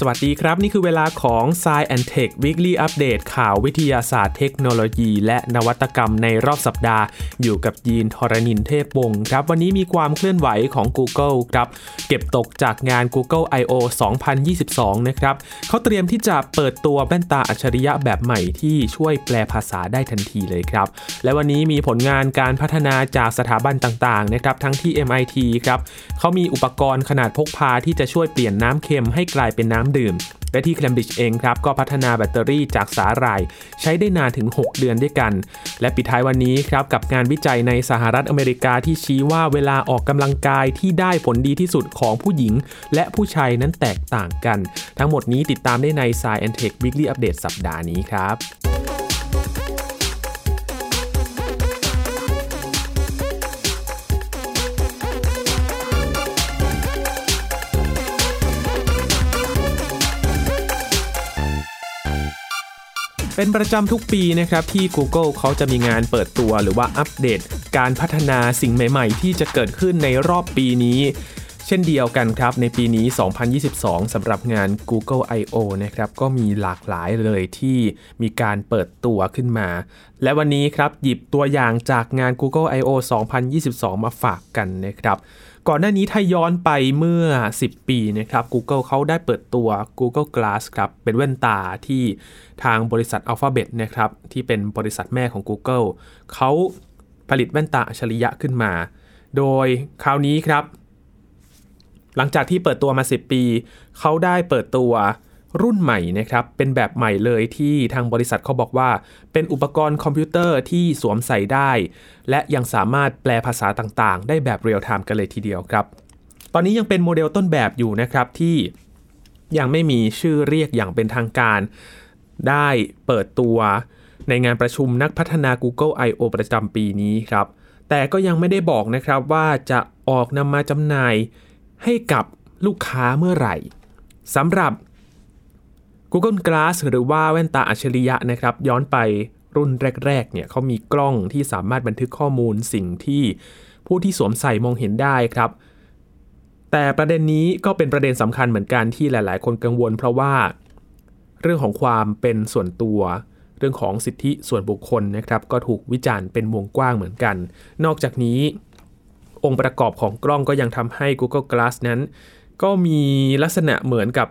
สวัสดีครับ นี่คือเวลาของ s ซ e and Tech Weekly Update ข่าววิทยาศาสตร์เทคโนโลยี และนวัตกรรมในรอบสัปดาห์ อยู่กับยีนทรณินเทพวงศ์ครับ วันนี้มีความเคลื่อนไหวของ Google ครับ เก็บตกจากงาน Google I/O 2022 นะครับเขาเตรียมที่จะเปิดตัวแว่นตาอัจฉริยะแบบใหม่ที่ช่วยแปลภาษาได้ทันทีเลยครับ และวันนี้มีผลงานการพัฒนาจากสถาบันต่างๆนะครับทั้งที่ MIT ครับเขามีอุปกรณ์ขนาดพกพาที่จะช่วยเปลี่ยนน้ำเค็มให้กลายเป็นน้ำดื่ม และที่ Cambridge เองครับก็พัฒนาแบตเตอรี่จากสาหร่าย ใช้ได้นานถึง 6 เดือนด้วยกัน และปิดท้ายวันนี้ครับกับงานวิจัยในสหรัฐอเมริกาที่ชี้ว่าเวลาออกกำลังกายที่ได้ผลดีที่สุดของผู้หญิง และผู้ชายนั้นแตกต่างกัน ทั้งหมดนี้ติดตามได้ใน s ายแอนเทค Weekly Update สัปดาห์นี้ครับ เป็นประจำทุกปีนะครับที่ Google เขาจะมีงานเปิดตัวหรือว่าอัปเดต การพัฒนาสิ่งใหม่ ๆ ที่จะเกิดขึ้นในรอบปีนี้ เช่นเดียวกันครับในปีนี้ 2022 สำหรับงาน Google I/O นะครับก็มีหลากหลายเลยที่มีการเปิดตัวขึ้นมา และวันนี้ครับหยิบตัวอย่างจากงาน Google I/O 2022 มาฝากกันนะครับ ก่อนหน้านี้ถ้าย้อนไปเมื่อ 10 ปีนะครับ Google เขาได้เปิดตัว Google Glass ครับเป็นแว่นตาที่ทางบริษัท Alphabet นะครับที่เป็นบริษัทแม่ของ Google เขาผลิตแว่นตาอัจฉริยะขึ้นมา โดยคราวนี้ครับ หลังจากที่เปิดตัวมา 10 ปี เขาได้เปิดตัว รุ่นใหม่นะครับ เป็นแบบใหม่เลยที่ทางบริษัทเขาบอกว่า เป็นอุปกรณ์คอมพิวเตอร์ที่สวมใส่ได้ และยังสามารถแปลภาษาต่างๆ ได้แบบเรียลไทม์กันเลยทีเดียวครับ ตอนนี้ยังเป็นโมเดลต้นแบบอยู่นะครับที่ยังไม่มีชื่อเรียกอย่างเป็นทางการ ได้เปิดตัวในงานประชุมนักพัฒนา Google I/O ประจำปีนี้ครับ แต่ก็ยังไม่ได้บอกนะครับว่าจะออกนำมาจำหน่ายให้กับลูกค้าเมื่อไหร่สำหรับ Google Glass หรือว่าแว่นตาอัจฉริยะนะครับ ย้อนไปรุ่นแรกๆเนี่ยเขามีกล้องที่สามารถบันทึกข้อมูลสิ่งที่ผู้ที่สวมใส่มองเห็นได้ครับ แต่ประเด็นนี้ก็เป็นประเด็นสำคัญเหมือนกันที่หลายๆ คนกังวล เพราะว่าเรื่องของความเป็นส่วนตัว เรื่องของสิทธิส่วนบุคคลนะครับ ก็ถูกวิจารณ์เป็นวงกว้างเหมือนกัน นอกจากนี้ องค์ประกอบของกล้องก็ยังทำให้ Google Glass นั้น ก็มีลักษณะเหมือนกับ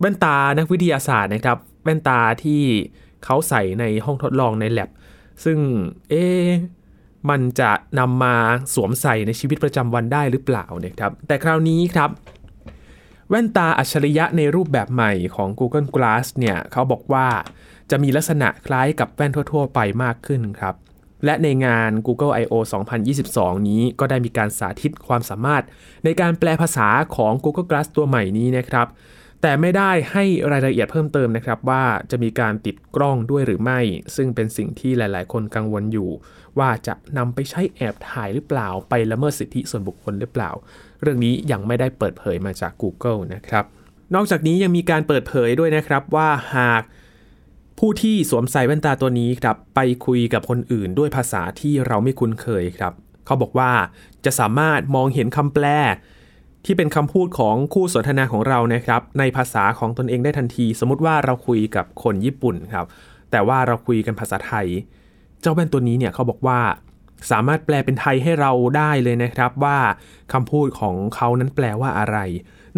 แว่นตานักวิทยาศาสตร์นะครับ แว่นตาที่เขาใส่ในห้องทดลองใน lab ซึ่งเอ๊มันจะนำมาสวมใส่ในชีวิตประจำวันได้หรือเปล่าเนี่ยครับ แต่คราวนี้ครับ แว่นตาอัจฉริยะในรูปแบบใหม่ของ Google Glass เนี่ยเขาบอกว่าจะมีลักษณะคล้ายกับแว่นทั่ว ๆ ไปมากขึ้นครับ และในงาน Google I/O 2022 นี้ก็ได้มีการสาธิตความสามารถในการแปลภาษาของ Google Glass ตัวใหม่นี้นะครับ แต่ไม่ได้ให้รายละเอียดเพิ่มเติมนะครับว่าจะมีการติดกล้องด้วยหรือไม่ ซึ่งเป็นสิ่งที่หลาย ๆ คนกังวลอยู่ ว่าจะนำไปใช้แอบถ่ายหรือเปล่า ไปละเมิดสิทธิส่วนบุคคลหรือเปล่า เรื่องนี้ยังไม่ได้เปิดเผยมาจาก Google นะครับ นอกจากนี้ยังมีการเปิดเผยด้วยนะครับว่าหากผู้ที่สวมใส่แว่นตาตัวนี้ครับไปคุยกับคนอื่นด้วยภาษาที่เราไม่คุ้นเคยครับ เขาบอกว่าจะสามารถมองเห็นคำแปล ที่เป็นคำพูดของคู่สนทนาของเรานะครับ ในภาษาของตนเองได้ทันที สมมติว่าเราคุยกับคนญี่ปุ่นครับ แต่ว่าเราคุยกันภาษาไทย เจ้าแว่นตัวนี้เนี่ยเขาบอกว่า สามารถแปลเป็นไทยให้เราได้เลยนะครับ ว่าคำพูดของเขานั้นแปลว่าอะไร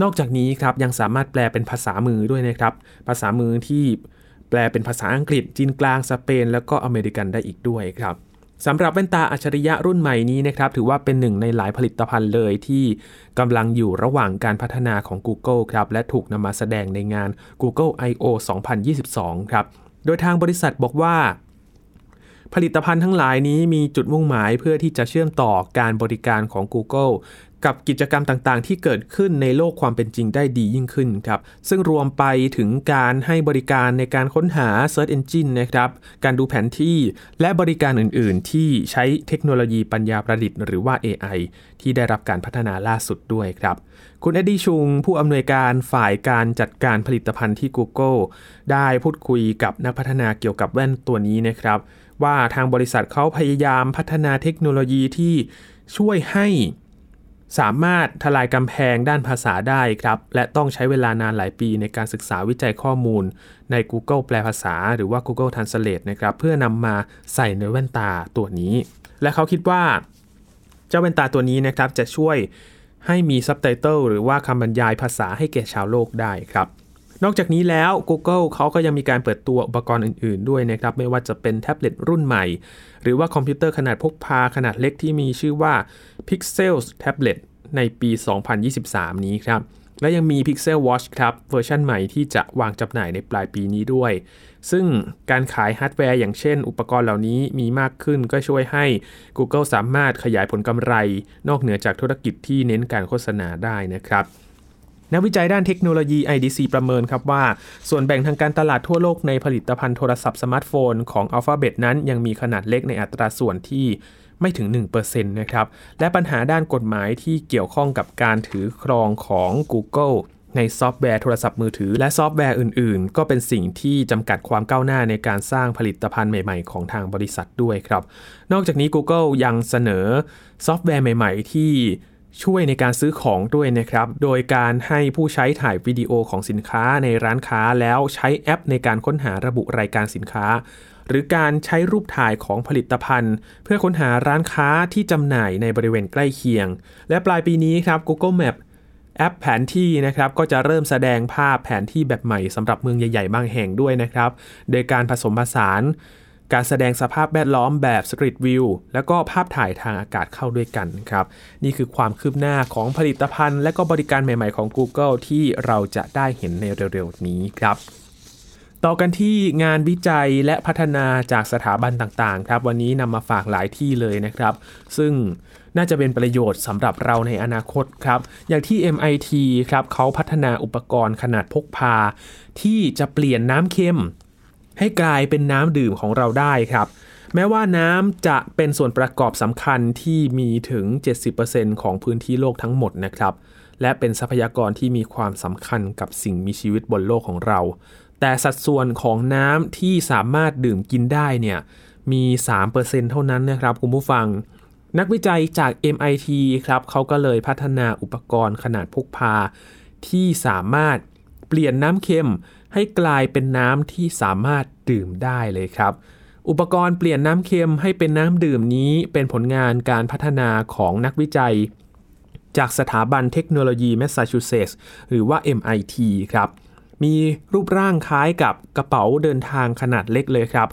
นอกจากนี้ครับยังสามารถแปลเป็นภาษามือด้วยนะครับ ภาษามือที่แปลเป็นภาษาอังกฤษจีนกลางสเปน แล้วก็อเมริกันได้อีกด้วยครับ สำหรับแว่นตาอัจฉริยะรุ่นใหม่นี้นะครับถือว่าเป็นหนึ่งในหลายผลิตภัณฑ์เลยที่กำลังอยู่ระหว่างการพัฒนาของ Google ครับและถูกนำมาแสดงในงาน Google I/O 2022 ครับ โดยทางบริษัทบอกว่า ผลิตภัณฑ์ทั้งหลายนี้มีจุดมุ่งหมายเพื่อที่จะเชื่อมต่อการบริการของ Google กับกิจกรรมต่างๆ ที่เกิดขึ้นในโลกความเป็นจริงได้ดียิ่งขึ้นครับซึ่งรวมไปถึงการให้บริการในการค้นหา Search Engine นะครับการดูแผนที่และบริการอื่นๆ ที่ใช้เทคโนโลยีปัญญาประดิษฐ์หรือว่า AI ที่ได้รับการพัฒนาล่าสุดด้วยครับ คุณเอ็ดดี้ชุง ผู้อำนวยการฝ่ายการจัดการผลิตภัณฑ์ที่ Google ได้พูดคุยกับนักพัฒนาเกี่ยวกับแว่นตัวนี้นะครับ ว่าทางบริษัทเขาพยายามพัฒนาเทคโนโลยีที่ช่วยให้ สามารถทลายกำแพงด้านภาษาได้ครับ และต้องใช้เวลานานหลายปีในการศึกษาวิจัยข้อมูลใน Google แปลภาษา หรือว่า Google Translate นะครับ เพื่อนำมาใส่ในแว่นตาตัวนี้ และเขาคิดว่า เจ้าแว่นตาตัวนี้นะครับ จะช่วยให้มีซับไตเติลหรือว่าคำบรรยายภาษาให้แก่ชาวโลกได้ครับ นอกจากนี้แล้ว Google เขาก็ยังมีการเปิดตัวอุปกรณ์อื่น ๆ ด้วยนะครับ ไม่ว่าจะเป็นแท็บเล็ตรุ่นใหม่ หรือว่าคอมพิวเตอร์ขนาดพกพาขนาดเล็กที่มีชื่อว่า Pixel Tablet ในปี 2023 นี้ครับ และยังมี Pixel Watch ครับ เวอร์ชันใหม่ที่จะวางจำหน่ายในปลายปีนี้ด้วย ซึ่งการขายฮาร์ดแวร์อย่างเช่น อุปกรณ์เหล่านี้มีมากขึ้นก็ช่วยให้ Google สามารถขยายผลกำไร นอกเหนือจากธุรกิจที่เน้นการโฆษณาได้นะครับ นักวิจัยด้านเทคโนโลยี IDC ประเมินครับว่า ส่วนแบ่งทางการตลาดทั่วโลกในผลิตภัณฑ์โทรศัพท์สมาร์ทโฟนของ Alphabet นั้นยังมีขนาดเล็กในอัตราส่วนที่ไม่ถึง 1%นะครับ และปัญหาด้านกฎหมายที่เกี่ยวข้องกับการถือครองของ Google ในซอฟต์แวร์โทรศัพท์มือถือ และซอฟต์แวร์อื่น ๆ ก็เป็นสิ่งที่จำกัดความก้าวหน้าในการสร้างผลิตภัณฑ์ใหม่ ๆ ของทางบริษัทด้วยครับ นอกจากนี้ Google ยังเสนอซอฟต์แวร์ใหม่ ๆ ที่ ช่วยในการซื้อของด้วยนะครับ โดยการให้ผู้ใช้ถ่ายวิดีโอของสินค้าในร้านค้าแล้วใช้แอปในการค้นหาระบุรายการสินค้า หรือการใช้รูปถ่ายของผลิตภัณฑ์ เพื่อค้นหาร้านค้าที่จำหน่ายในบริเวณใกล้เคียง และปลายปีนี้ครับ Google Map แอปแผนที่นะครับก็จะเริ่มแสดงภาพแผนที่แบบใหม่สำหรับเมืองใหญ่ ๆ บางแห่งด้วยนะครับ โดยการผสมผสาน การแสดงสภาพแวดล้อมแบบ Street View แล้วก็ภาพถ่ายทางอากาศเข้าด้วยกันครับ นี่คือความคืบหน้าของผลิตภัณฑ์ และก็บริการใหม่ๆของ Google ที่เราจะได้เห็นในเร็วๆนี้ครับต่อกันที่งานวิจัยและพัฒนาจากสถาบันต่างๆ ครับวันนี้นำมาฝากหลายที่เลยนะครับ ซึ่งน่าจะเป็นประโยชน์สำหรับเราในอนาคตครับ อย่างที่ MIT ครับเขาพัฒนาอุปกรณ์ขนาดพกพา ที่จะเปลี่ยนน้ำเค็ม ให้กลายเป็นน้ำดื่มของเราได้ครับ แม้ว่าน้ำจะเป็นส่วนประกอบสำคัญที่มีถึง 70%ของพื้นที่โลกทั้งหมดนะครับ และเป็นทรัพยากรที่มีความสำคัญกับสิ่งมีชีวิตบนโลกของเรา แต่สัดส่วนของน้ำที่สามารถดื่มกินได้เนี่ยมี 3%เท่านั้นนะครับคุณผู้ฟัง นักวิจัยจาก MIT ครับเขาก็เลยพัฒนาอุปกรณ์ขนาดพกพา ที่สามารถเปลี่ยนน้ำเค็ม ให้กลายเป็นน้ำที่สามารถดื่มได้เลยครับ อุปกรณ์เปลี่ยนน้ำเค็มให้เป็นน้ำดื่มนี้เป็นผลงานการพัฒนาของนักวิจัย จากสถาบันเทคโนโลยีแมสซาชูเซตส์หรือว่า MIT ครับ มีรูปร่างคล้ายกับกระเป๋าเดินทางขนาดเล็กเลยครับ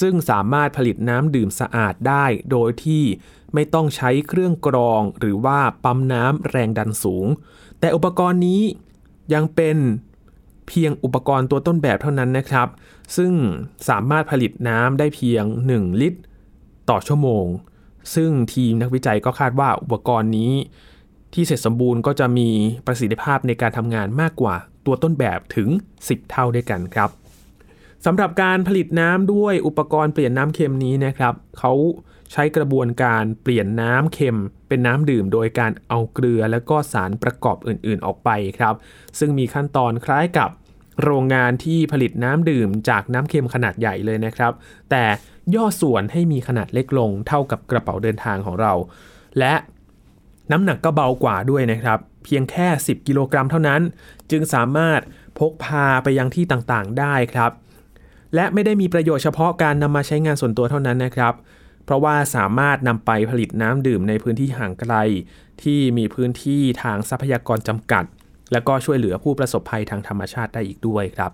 ซึ่งสามารถผลิตน้ำดื่มสะอาดได้โดยที่ไม่ต้องใช้เครื่องกรองหรือว่าปั๊มน้ำแรงดันสูง แต่อุปกรณ์นี้ยังเป็น เพียงอุปกรณ์ตัวต้นแบบเท่านั้นนะครับ ซึ่งสามารถผลิตน้ำได้เพียง 1 ลิตร ต่อชั่วโมง ซึ่งทีมนักวิจัยก็คาดว่าอุปกรณ์นี้ที่เสร็จสมบูรณ์ก็จะมีประสิทธิภาพในการทำงานมากกว่าตัวต้นแบบถึง 10 เท่าด้วยกันครับสำหรับการผลิตน้ำด้วยอุปกรณ์เปลี่ยนน้ำเค็มนี้นะครับเขาใช้กระบวนการเปลี่ยนน้ำเค็มเป็นน้ำดื่ม โดยการเอาเกลือและก็สารประกอบอื่นๆออกไปครับ ซึ่งมีขั้นตอนคล้ายกับ โรงงานที่ผลิตน้ำดื่มจากน้ำเค็มขนาดใหญ่เลยนะครับ แต่ย่อส่วนให้มีขนาดเล็กลงเท่ากับกระเป๋าเดินทางของเรา และน้ำหนักก็เบากว่าด้วยนะครับ เพียงแค่ 10 กิโลกรัมเท่านั้น จึงสามารถพกพาไปยังที่ต่างๆ ได้ครับ และไม่ได้มีประโยชน์เฉพาะการนำมาใช้งานส่วนตัวเท่านั้นนะครับ เพราะว่าสามารถนำไปผลิตน้ำดื่มในพื้นที่ห่างไกล ที่มีพื้นที่ทางทรัพยากรจำกัด และก็ช่วยเหลือผู้ประสบภัยทางธรรมชาติได้อีกด้วยครับ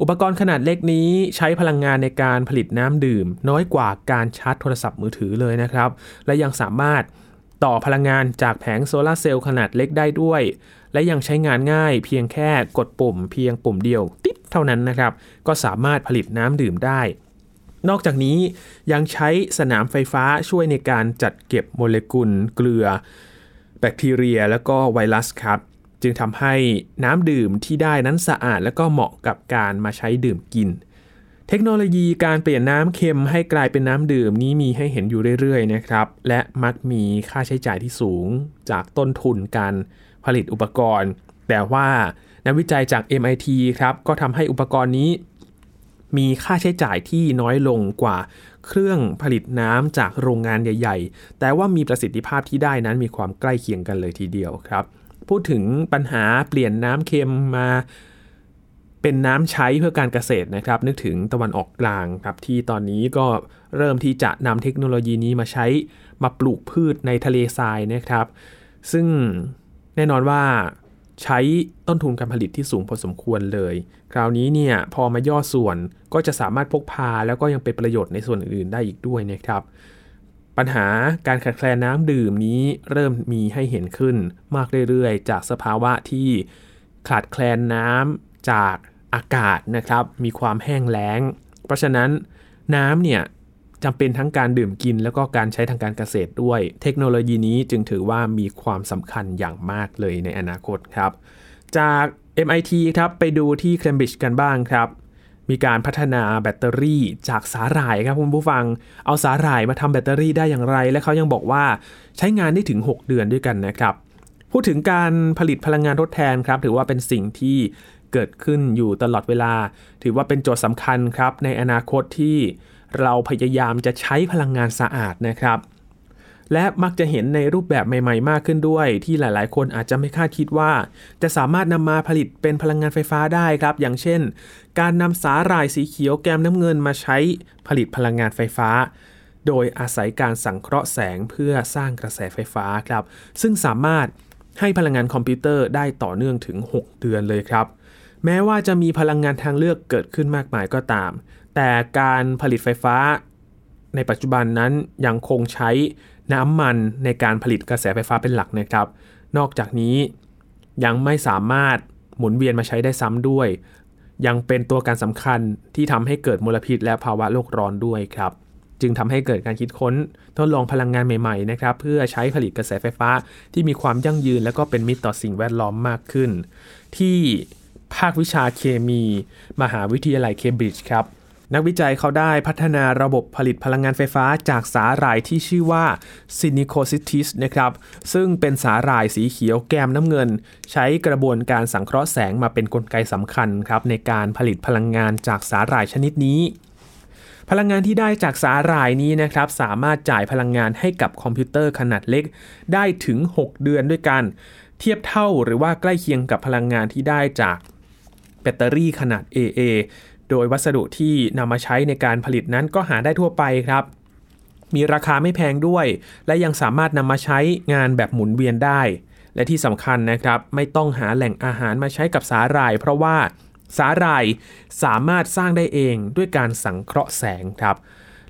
อุปกรณ์ขนาดเล็กนี้ใช้พลังงานในการผลิตน้ำดื่ม น้อยกว่าการชาร์จโทรศัพท์มือถือเลยนะครับ และยังสามารถต่อพลังงานจากแผงโซลาร์เซลล์ขนาดเล็กได้ด้วย และยังใช้งานง่ายเพียงแค่กดปุ่ม เพียงปุ่มเดียว ติ๊บเท่านั้นนะครับ ก็สามารถผลิตน้ำดื่มได้ นอกจากนี้ยังใช้สนามไฟฟ้าช่วยในการจัดเก็บโมเลกุลเกลือ แบคทีเรีย และก็ไวรัสครับ จึงทำให้น้ำดื่มที่ได้นั้นสะอาดและก็เหมาะกับการมาใช้ดื่มกิน เทคโนโลยีการเปลี่ยนน้ำเค็มให้กลายเป็นน้ำดื่มนี้มีให้เห็นอยู่เรื่อยๆนะครับ และมักมีค่าใช้จ่ายที่สูงจากต้นทุนการผลิตอุปกรณ์ แต่ว่านักวิจัยจาก MIT ครับก็ทำให้อุปกรณ์นี้ มีค่าใช้จ่ายที่น้อยลงกว่าเครื่องผลิตน้ำจากโรงงานใหญ่ ๆ แต่ว่ามีประสิทธิภาพที่ได้นั้นมีความใกล้เคียงกันเลยทีเดียวครับ พูดถึงปัญหาเปลี่ยนน้ำเค็มมาเป็นน้ำใช้เพื่อการเกษตรนะครับ นึกถึงตะวันออกกลางครับที่ตอนนี้ก็เริ่มที่จะนำเทคโนโลยีนี้มาใช้มาปลูกพืชในทะเลทรายนะครับ ซึ่งแน่นอนว่าใช้ต้นทุนการผลิตที่สูงพอสมควรเลย คราวนี้เนี่ยพอมาย่อส่วนก็จะสามารถพกพาแล้วก็ยังเป็นประโยชน์ในส่วนอื่นๆได้อีกด้วยนะครับ ปัญหาการขาดแคลนน้ำดื่มนี้เริ่มมีให้เห็นขึ้นมากเรื่อยๆ จากสภาวะที่ขาดแคลนน้ำจากอากาศนะครับ มีความแห้งแล้ง เพราะฉะนั้นน้ำเนี่ยจำเป็นทั้งการดื่มกินแล้วก็การใช้ทางการเกษตรด้วย เทคโนโลยีนี้จึงถือว่ามีความสำคัญอย่างมากเลยในอนาคตครับ จาก MIT ครับไปดูที่ Cambridge กันบ้างครับ มีการพัฒนาแบตเตอรี่จากสาหร่ายครับคุณผู้ฟัง เอาสาหร่ายมาทำแบตเตอรี่ได้อย่างไร และเขายังบอกว่าใช้งานได้ถึง 6 เดือนด้วยกันนะครับ พูดถึงการผลิตพลังงานทดแทนครับ ถือว่าเป็นสิ่งที่เกิดขึ้นอยู่ตลอดเวลา ถือว่าเป็นโจทย์สำคัญครับ ในอนาคตที่เราพยายามจะใช้พลังงานสะอาดนะครับ และมักจะเห็นในรูปแบบใหม่ ๆ มากขึ้นด้วย ที่หลาย ๆ คนอาจจะไม่คาดคิดว่า จะสามารถนำมาผลิตเป็นพลังงานไฟฟ้าได้ครับ อย่างเช่น การนำสาหร่ายสีเขียวแกมน้ำเงินมาใช้ผลิตพลังงานไฟฟ้า โดยอาศัยการสังเคราะห์แสงเพื่อสร้างกระแสไฟฟ้าครับ ซึ่งสามารถให้พลังงานคอมพิวเตอร์ได้ต่อเนื่องถึง 6 เดือนเลยครับ แม้ว่าจะมีพลังงานทางเลือกเกิดขึ้นมากมายก็ตาม แต่การผลิตไฟฟ้า ในปัจจุบันนั้นยังคงใช้ น้ำมันในการผลิตกระแสไฟฟ้าเป็นหลักนะครับ นอกจากนี้ยังไม่สามารถหมุนเวียนมาใช้ได้ซ้ำด้วย ยังเป็นตัวการสำคัญที่ทำให้เกิดมลพิษและภาวะโลกร้อนด้วยครับ จึงทำให้เกิดการคิดค้นทดลองพลังงานใหม่ๆนะครับเพื่อใช้ผลิตกระแสไฟฟ้าที่มีความยั่งยืน และก็เป็นมิตรต่อสิ่งแวดล้อมมากขึ้น ที่ภาควิชาเคมี มหาวิทยาลัยเคมบริดจ์ครับ นักวิจัยเขาได้พัฒนาระบบผลิตพลังงานไฟฟ้าจากสาหร่ายที่ชื่อว่าSynechocystis นะครับซึ่งเป็นสาหร่ายสีเขียวแกมน้ำเงิน ใช้กระบวนการสังเคราะห์แสงมาเป็นกลไกสำคัญครับในการผลิตพลังงานจากสาหร่ายชนิดนี้พลังงานที่ได้จากสาหร่ายนี้นะครับสามารถจ่ายพลังงานให้กับคอมพิวเตอร์ขนาดเล็ก ได้ถึง 6 เดือนด้วยกัน เทียบเท่าหรือว่าใกล้เคียงกับพลังงานที่ได้จากแบตเตอรี่ขนาด AA โดยวัสดุที่นำมาใช้ในการผลิตนั้นก็หาได้ทั่วไปครับ มีราคาไม่แพงด้วย และยังสามารถนำมาใช้งานแบบหมุนเวียนได้ และที่สำคัญนะครับ ไม่ต้องหาแหล่งอาหารมาใช้กับสาหร่าย เพราะว่าสาหร่ายสามารถสร้างได้เองด้วยการสังเคราะห์แสงครับ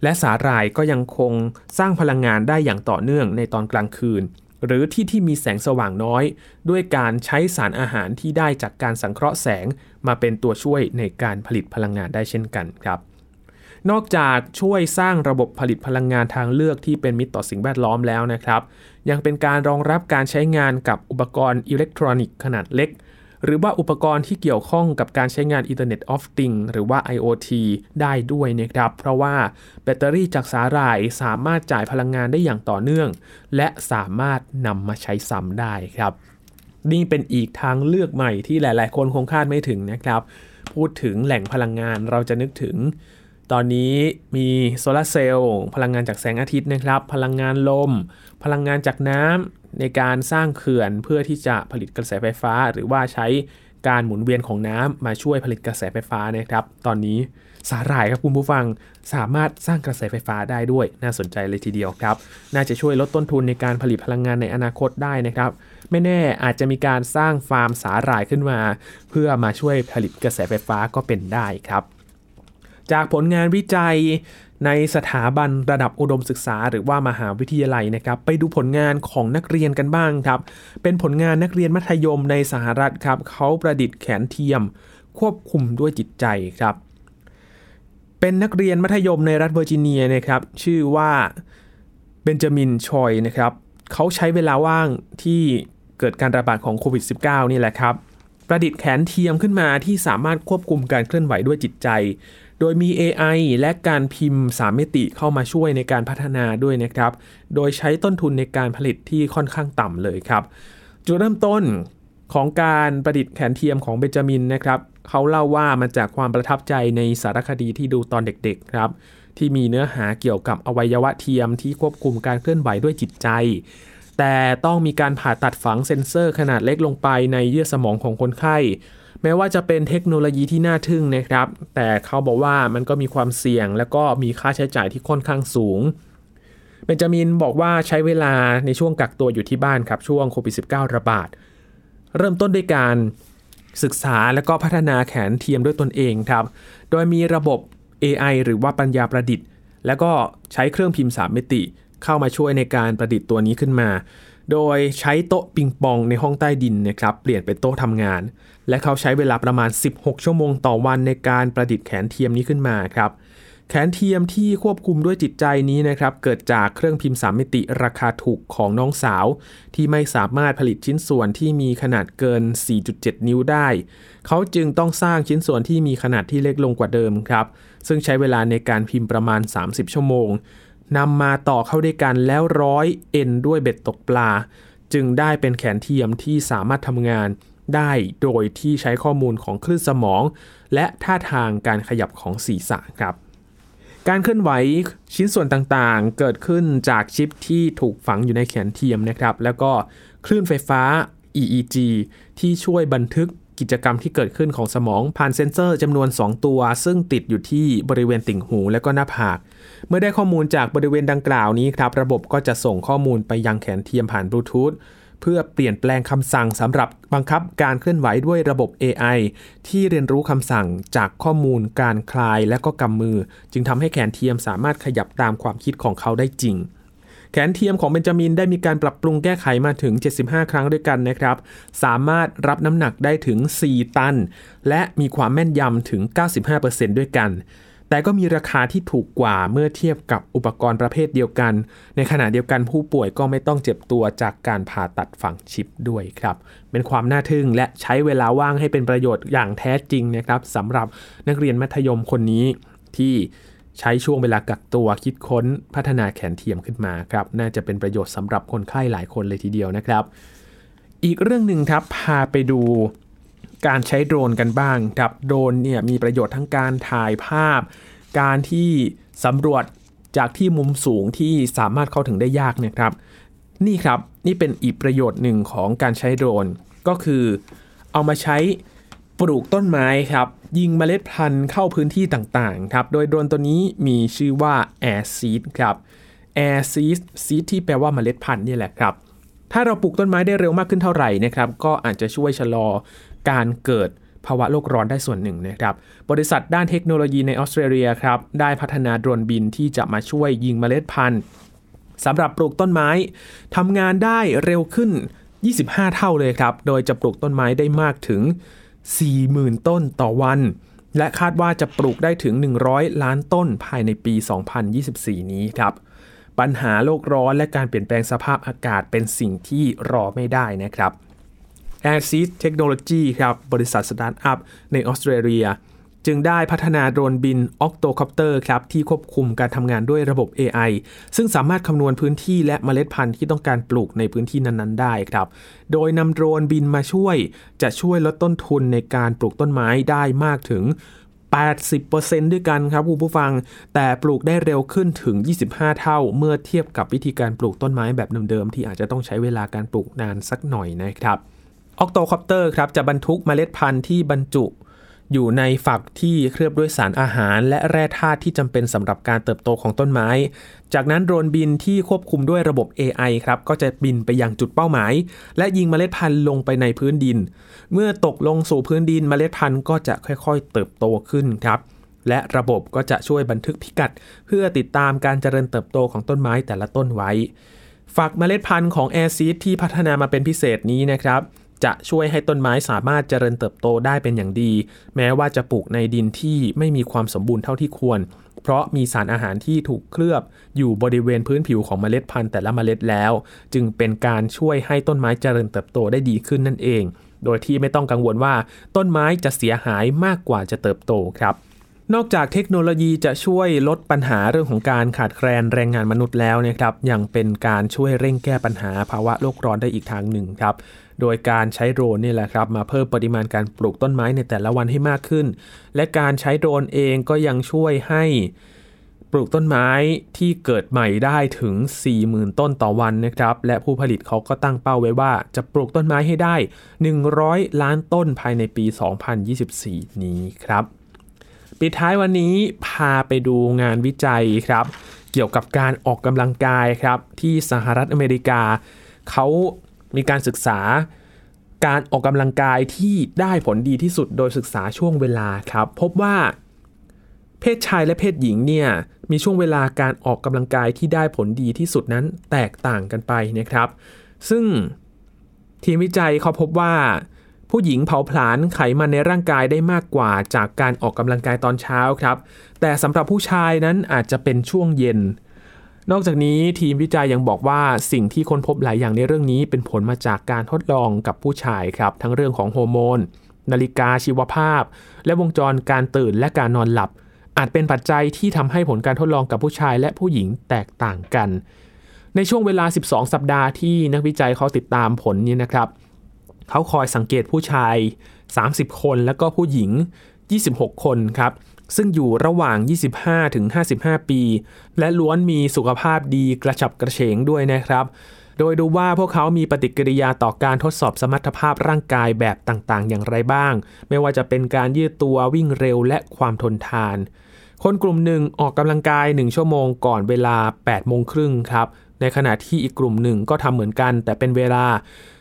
และสาหร่ายก็ยังคงสร้างพลังงานได้อย่างต่อเนื่องในตอนกลางคืน หรือที่ที่มีแสงสว่างน้อย ด้วยการใช้สารอาหารที่ได้จากการสังเคราะห์แสงมาเป็นตัวช่วยในการผลิตพลังงานได้เช่นกันครับ นอกจากช่วยสร้างระบบผลิตพลังงานทางเลือกที่เป็นมิตรต่อสิ่งแวดล้อมแล้วนะครับ ยังเป็นการรองรับการใช้งานกับอุปกรณ์อิเล็กทรอนิกส์ขนาดเล็ก หรือว่าอุปกรณ์ที่เกี่ยวข้องกับการใช้งาน Internet of Things หรือว่า IoT ได้ด้วยนะครับ เพราะว่าแบตเตอรี่จากสาหร่ายสามารถจ่ายพลังงานได้อย่างต่อเนื่อง และสามารถนำมาใช้ซ้ำได้ครับนี่เป็นอีกทางเลือกใหม่ที่หลาย ๆ คนคงคาดไม่ถึงนะครับ พูดถึงแหล่งพลังงานเราจะนึกถึง ตอนนี้มีโซลาเซลล์พลังงานจากแสงอาทิตย์นะครับ พลังงานลม พลังงานจากน้ำ ในการสร้างเขื่อนเพื่อที่จะผลิตกระแสไฟฟ้า หรือว่าใช้การหมุนเวียนของน้ำมาช่วยผลิตกระแสไฟฟ้านะครับ ตอนนี้สาหร่ายครับคุณผู้ฟังสามารถสร้างกระแสไฟฟ้าได้ด้วย น่าสนใจเลยทีเดียวครับ น่าจะช่วยลดต้นทุนในการผลิตพลังงานในอนาคตได้นะครับ ไม่แน่อาจจะมีการสร้างฟาร์มสาหร่ายขึ้นมา เพื่อมาช่วยผลิตกระแสไฟฟ้าก็เป็นได้ครับ จากผลงานวิจัย ในสถาบันระดับอุดมศึกษา หรือว่ามหาวิทยาลัยนะครับ ไปดูผลงานของนักเรียนกันบ้างครับ เป็นผลงานนักเรียนมัธยมในสหรัฐครับ เขาประดิษฐ์แขนเทียม ควบคุมด้วยจิตใจครับ เป็นนักเรียนมัธยมในรัฐเวอร์จิเนียนะครับ ชื่อว่าเบนจามินชอยนะครับ เขาใช้เวลาว่างที่เกิดการระบาดของโควิด -19 นี่แหละครับ ประดิษฐ์แขนเทียมขึ้นมาที่สามารถควบคุมการเคลื่อนไหวด้วยจิตใจ โดยมี AI และการพิมพ์ 3 มิติเข้ามาช่วยในการพัฒนาด้วยนะครับ โดยใช้ต้นทุนในการผลิตที่ค่อนข้างต่ำเลยครับ จุดเริ่มต้นของการประดิษฐ์แขนเทียมของเบนจามินนะครับ เขาเล่าว่ามาจากความประทับใจในสารคดีที่ดูตอนเด็กๆครับที่มีเนื้อหาเกี่ยวกับอวัยวะเทียมที่ควบคุมการเคลื่อนไหวด้วยจิตใจ แต่ต้องมีการผ่าตัดฝังเซ็นเซอร์ขนาดเล็กลงไปในเยื่อสมองของคนไข้ แม้ว่าจะเป็นเทคโนโลยีที่น่าทึ่งนะครับ แต่เขาบอกว่ามันก็มีความเสี่ยง และก็มีค่าใช้จ่ายที่ค่อนข้างสูง เบนจามินบอกว่าใช้เวลาในช่วงกักตัวอยู่ที่บ้านครับช่วงโควิด -19 ระบาด เริ่มต้นด้วยการศึกษาและก็พัฒนาแขนเทียมด้วยตนเองครับ โดยมีระบบ AI หรือว่าปัญญาประดิษฐ์ แล้วก็ใช้เครื่องพิมพ์ 3 มิติ เข้ามาช่วยในการประดิษฐ์ตัวนี้ขึ้นมา โดยใช้โต๊ะปิงปองในห้องใต้ดินนะครับ เปลี่ยนเป็นโต๊ะทำงาน และเขาใช้เวลาประมาณ 16 ชั่วโมงต่อวันในการประดิษฐ์แขนเทียมนี้ขึ้นมาครับแขนเทียมที่ควบคุมด้วยจิตใจนี้นะครับเกิดจากเครื่องพิมพ์สามมิติราคาถูกของน้องสาว ที่ไม่สามารถผลิตชิ้นส่วนที่มีขนาดเกิน 4.7 นิ้วได้ เขาจึงต้องสร้างชิ้นส่วนที่มีขนาดที่เล็กลงกว่าเดิมครับ ซึ่งใช้เวลาในการพิมพ์ประมาณ 30 ชั่วโมงนำมาต่อเข้าด้วยกันแล้วร้อยเอ็นด้วยเบ็ดตกปลา จึงได้เป็นแขนเทียมที่สามารถทำงาน ได้โดยที่ใช้ข้อมูลของคลื่นสมอง และท่าทางการขยับของศีรษะครับ การเคลื่อนไหวชิ้นส่วนต่างๆ เกิดขึ้นจากชิปที่ถูกฝังอยู่ในแขนเทียมนะครับ แล้วก็คลื่นไฟฟ้า EEG ที่ช่วยบันทึกกิจกรรมที่เกิดขึ้นของสมองผ่านเซ็นเซอร์จำนวน 2 ตัว ซึ่งติดอยู่ที่บริเวณติ่งหูและก็หน้าผาก เมื่อได้ข้อมูลจากบริเวณดังกล่าวนี้ครับ ระบบก็จะส่งข้อมูลไปยังแขนเทียมผ่านบลูทูธ เพื่อเปลี่ยนแปลงคำสั่งสำหรับบังคับการเคลื่อนไหวด้วยระบบ AI ที่เรียนรู้คำสั่งจากข้อมูลการคลายและก็กำมือ จึงทำให้แขนเทียมสามารถขยับตามความคิดของเขาได้จริง แขนเทียมของเบนจามินได้มีการปรับปรุงแก้ไขมาถึง 75 ครั้งด้วยกันนะครับ สามารถรับน้ำหนักได้ถึง 4 ตัน และมีความแม่นยำถึง 95%ด้วยกัน แต่ก็มีราคาที่ถูกกว่าเมื่อเทียบกับอุปกรณ์ประเภทเดียวกัน ในขณะเดียวกันผู้ป่วยก็ไม่ต้องเจ็บตัวจากการผ่าตัดฝังชิปด้วยครับ เป็นความน่าทึ่งและใช้เวลาว่างให้เป็นประโยชน์อย่างแท้จริงนะครับสำหรับนักเรียนมัธยมคนนี้ที่ใช้ช่วงเวลากักตัวคิดค้นพัฒนาแขนเทียมขึ้นมาครับ น่าจะเป็นประโยชน์สำหรับคนไข้หลายคนเลยทีเดียวนะครับ อีกเรื่องหนึ่งครับพาไปดู การใช้โดรนกันบ้างครับโดรนเนี่ยมีประโยชน์ทั้งการถ่ายภาพ การที่สำรวจจากที่มุมสูงที่สามารถเข้าถึงได้ยากนะครับนี่ครับนี่เป็นอีกประโยชน์หนึ่งของการใช้โดรน ก็คือเอามาใช้ปลูกต้นไม้ครับ ยิงเมล็ดพันธุ์เข้าพื้นที่ต่างๆครับ โดยโดรนตัวนี้มีชื่อว่า Air Seed ครับ Air Seed Seed ที่แปลว่าเมล็ดพันธุ์นี่แหละครับ ถ้าเราปลูกต้นไม้ได้เร็วมากขึ้นเท่าไหร่นะครับ ก็อาจจะช่วยชะลอ การเกิดภาวะโลกร้อนได้ส่วนหนึ่งนะครับ บริษัทด้านเทคโนโลยีในออสเตรเลียครับ ได้พัฒนาโดรนบินที่จะมาช่วยยิงเมล็ดพันธุ์สำหรับปลูกต้นไม้ทำงานได้เร็วขึ้น 25 เท่าเลยครับ โดยจะปลูกต้นไม้ได้มากถึง 40,000 ต้นต่อวัน และคาดว่าจะปลูกได้ถึง 100 ล้านต้นภายในปี 2024 นี้ครับ ปัญหาโลกร้อนและการเปลี่ยนแปลงสภาพอากาศเป็นสิ่งที่รอไม่ได้นะครับ a i r s e a Technology ครับบริษัทสตาร์ทอัพในออสเตรเลีย จึงได้พัฒนาโดรนบิน Octocopter ครับที่ควบคุมการทำงานด้วยระบบ AI ซึ่งสามารถคำนวณพื้นที่และเมล็ดพันธุ์ที่ต้องการปลูกในพื้นที่นั้นๆ ได้ครับ โดยนำโดรนบินมาช่วย จะช่วยลดต้นทุนในการปลูกต้นไม้ได้มากถึง80%ด้วยกันครับคุณผู้ฟัง แต่ปลูกได้เร็วขึ้นถึง 25 เท่า เมื่อเทียบกับวิธีการปลูกต้นไม้แบบเดิมๆที่อาจจะต้องใช้เวลาการปลูกนานสักหน่อยนะครับ Octocopter ครับจะบรรทุกเมล็ดพันธุ์ที่บรรจุ อยู่ในฝักที่เคลือบด้วยสารอาหาร และแร่ธาตุที่จำเป็นสำหรับการเติบโตของต้นไม้ จากนั้นโดรนบินที่ควบคุมด้วยระบบ AI ครับก็จะบินไปยังจุดเป้าหมาย และยิงเมล็ดพันธุ์ลงไปในพื้นดิน เมื่อตกลงสู่พื้นดินเมล็ดพันธุ์ก็จะค่อยๆ เติบโตขึ้นครับและระบบก็จะช่วยบันทึกพิกัด เพื่อติดตามการเจริญเติบโตของต้นไม้แต่ละต้นไว้ ฝักเมล็ดพันธุ์ของแอร์ซีดที่พัฒนามาเป็นพิเศษนี้นะครับ จะช่วยให้ต้นไม้สามารถเจริญเติบโตได้เป็นอย่างดี แม้ว่าจะปลูกในดินที่ไม่มีความสมบูรณ์เท่าที่ควร เพราะมีสารอาหารที่ถูกเคลือบอยู่บริเวณพื้นผิวของเมล็ดพันธุ์แต่ละเมล็ดแล้ว จึงเป็นการช่วยให้ต้นไม้เจริญเติบโตได้ดีขึ้นนั่นเอง โดยที่ไม่ต้องกังวลว่า ต้นไม้จะเสียหายมากกว่าจะเติบโตครับนอกจากเทคโนโลยีจะช่วยลดปัญหาเรื่องของการขาดแคลนแรงงานมนุษย์แล้วนะครับยังเป็นการช่วยเร่งแก้ปัญหาภาวะโลกร้อนได้อีกทางหนึ่งครับ โดยการใช้โดรนนี่แหละครับมาเพิ่มปริมาณการปลูกต้นไม้ในแต่ละวันให้มากขึ้น และการใช้โดรนเองก็ยังช่วยให้ปลูกต้นไม้ที่เกิดใหม่ได้ถึง 40,000 ต้นต่อวันนะครับ และผู้ผลิตเขาก็ตั้งเป้าไว้ว่าจะปลูกต้นไม้ให้ได้ 100 ล้านต้นภายในปี 2024 นี้ครับ ปิดท้ายวันนี้พาไปดูงานวิจัยครับ เกี่ยวกับการออกกำลังกายครับ ที่สหรัฐอเมริกา เขา มีการศึกษาการออกกำลังกายที่ได้ผลดีที่สุดโดยศึกษาช่วงเวลาครับ พบว่าเพศชายและเพศหญิงเนี่ยมีช่วงเวลาการออกกำลังกายที่ได้ผลดีที่สุดนั้นแตกต่างกันไปนะครับ ซึ่งทีมวิจัยเขาพบว่า ผู้หญิงเผาผลาญไขมันในร่างกายได้มากกว่าจากการออกกำลังกายตอนเช้าครับ แต่สำหรับผู้ชายนั้นอาจจะเป็นช่วงเย็น นอกจากนี้ทีมวิจัยยังบอกว่าสิ่งที่ค้นพบหลายอย่างในเรื่องนี้เป็นผลมาจากการทดลองกับผู้ชายครับ ทั้งเรื่องของฮอร์โมน นาฬิกาชีวภาพ และวงจรการตื่นและการนอนหลับ อาจเป็นปัจจัยที่ทำให้ผลการทดลองกับผู้ชายและผู้หญิงแตกต่างกัน ในช่วงเวลา 12 สัปดาห์ที่นักวิจัยเขาติดตามผลนี้นะครับ เขาคอยสังเกตผู้ชาย 30 คน แล้วก็ผู้หญิง 26 คนครับ ซึ่งอยู่ระหว่าง 25ถึง55 ปี และล้วนมีสุขภาพดีกระฉับกระเฉงด้วยนะครับ โดยดูว่าพวกเขามีปฏิกิริยาต่อการทดสอบสมรรถภาพร่างกายแบบต่างๆ อย่างไรบ้าง ไม่ว่าจะเป็นการยืดตัววิ่งเร็วและความทนทาน คนกลุ่มหนึ่งออกกำลังกาย 1 ชั่วโมงก่อนเวลา8โมงครึ่งครับ ในขณะที่อีกกลุ่มหนึ่งก็ทำเหมือนกัน แต่เป็นเวลา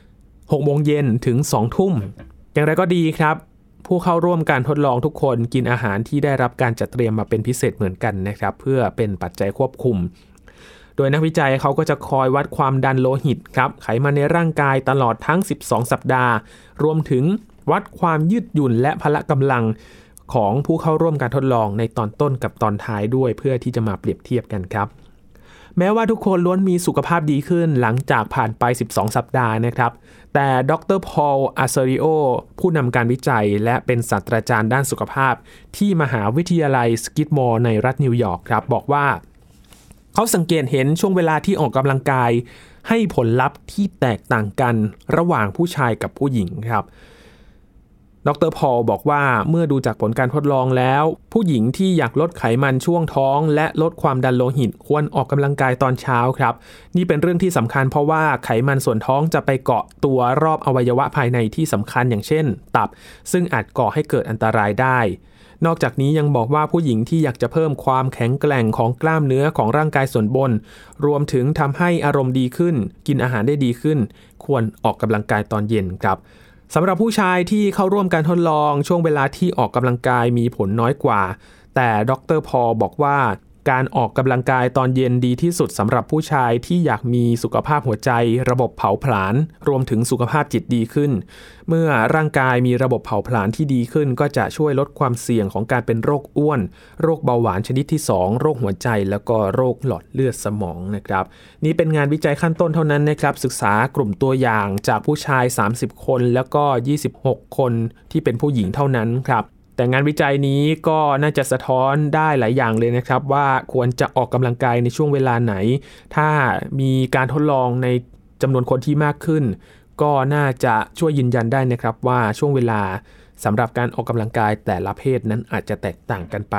6โมงเย็นถึง2ทุ่มอย่างไรก็ดีครับ ผู้เข้าร่วมการทดลองทุกคนกินอาหารที่ได้รับการจัดเตรียมมาเป็นพิเศษเหมือนกันนะครับ เพื่อเป็นปัจจัยควบคุม โดยนักวิจัยเขาก็จะคอยวัดความดันโลหิตครับ ไขมันในร่างกายตลอดทั้ง 12 สัปดาห์ รวมถึงวัดความยืดหยุ่นและพละกำลังของผู้เข้าร่วมการทดลองในตอนต้นกับตอนท้ายด้วย เพื่อที่จะมาเปรียบเทียบกันครับ แม้ว่าทุกคนล้วนมีสุขภาพดีขึ้นหลังจากผ่านไป 12 สัปดาห์นะครับ แต่ดร. Paul Arciero ผู้นำการวิจัย และเป็นศาสตราจารย์ด้านสุขภาพ ที่มหาวิทยาลัย Skidmore ในรัฐนิวยอร์กครับ บอกว่า เขาสังเกตเห็นช่วงเวลาที่ออกกำลังกาย ให้ผลลัพธ์ที่แตกต่างกันระหว่างผู้ชายกับผู้หญิงครับ ดรพอลบอกว่าเมื่อดูจากผลการทดลองแล้ว ผู้หญิงที่อยากลดไขมันช่วงท้อง และลดความดันโลหิตควรออกกำลังกายตอนเช้าครับ นี่เป็นเรื่องที่สำคัญเพราะว่าไขมันส่วนท้องจะไปเกาะตัวรอบอวัยวะภายในที่สำคัญอย่างเช่น ตับ ซึ่งอาจก่อให้เกิดอันตรายได้ นอกจากนี้ยังบอกว่าผู้หญิงที่อยากจะเพิ่มความแข็งแกร่งของกล้ามเนื้อของร่างกายส่วนบน รวมถึงทำให้อารมณ์ดีขึ้น กินอาหารได้ดีขึ้น ควรออกกำลังกายตอนเย็นครับ สำหรับผู้ชายที่เข้าร่วมการทดลองช่วงเวลาที่ออกกำลังกายมีผลน้อยกว่า แต่ดรพอบอกว่า การออกกำลังกายตอนเย็นดีที่สุดสำหรับผู้ชายที่อยากมีสุขภาพหัวใจ ระบบเผาผลาญรวมถึงสุขภาพจิตดีขึ้น เมื่อร่างกายมีระบบเผาผลาญที่ดีขึ้น ก็จะช่วยลดความเสี่ยงของการเป็นโรคอ้วน โรคเบาหวานชนิดที่ 2 โรคหัวใจ แล้วก็โรคหลอดเลือดสมองนะครับ นี่เป็นงานวิจัยขั้นต้นเท่านั้นนะครับ ศึกษากลุ่มตัวอย่างจากผู้ชาย 30 คน แล้วก็ 26 คนที่เป็นผู้หญิงเท่านั้นครับ แต่งานวิจัยนี้ก็น่าจะสะท้อนได้หลายอย่างเลยนะครับ ว่าควรจะออกกำลังกายในช่วงเวลาไหน ถ้ามีการทดลองในจำนวนคนที่มากขึ้น ก็น่าจะช่วยยืนยันได้นะครับว่าช่วงเวลาสำหรับการออกกำลังกายแต่ละเพศนั้นอาจจะแตกต่างกันไป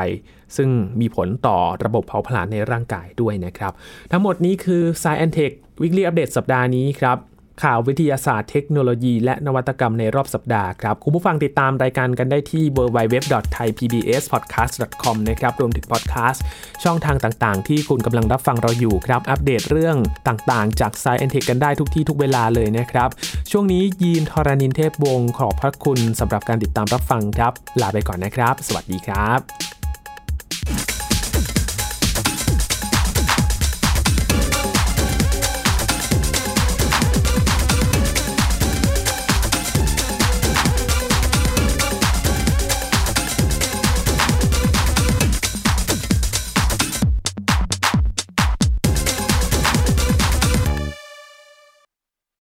ซึ่งมีผลต่อระบบเผาผลาญในร่างกายด้วยนะครับ ทั้งหมดนี้คือ Science Tech Weekly Update สัปดาห์นี้ครับ ข่าววิทยาศาสตร์เทคโนโลยี และนวัตกรรมในรอบสัปดาห์ครับ คุณผู้ฟังติดตามรายการกันได้ที่ www.thaipbspodcast.com นะครับรวมถึงพอดแคสต์ช่องทางต่างๆ ที่คุณกำลังรับฟังเราอยู่ครับ อัปเดตเรื่องต่างๆ จาก s ซเอ็นเทคกันได้ทุกที่ทุกเวลาเลยนะครับ ช่วงนี้ยีนทรานินเทพวงศ์ขอบพระคุณสำหรับการติดตามรับฟังครับ ลาไปก่อนนะครับ สวัสดีครับ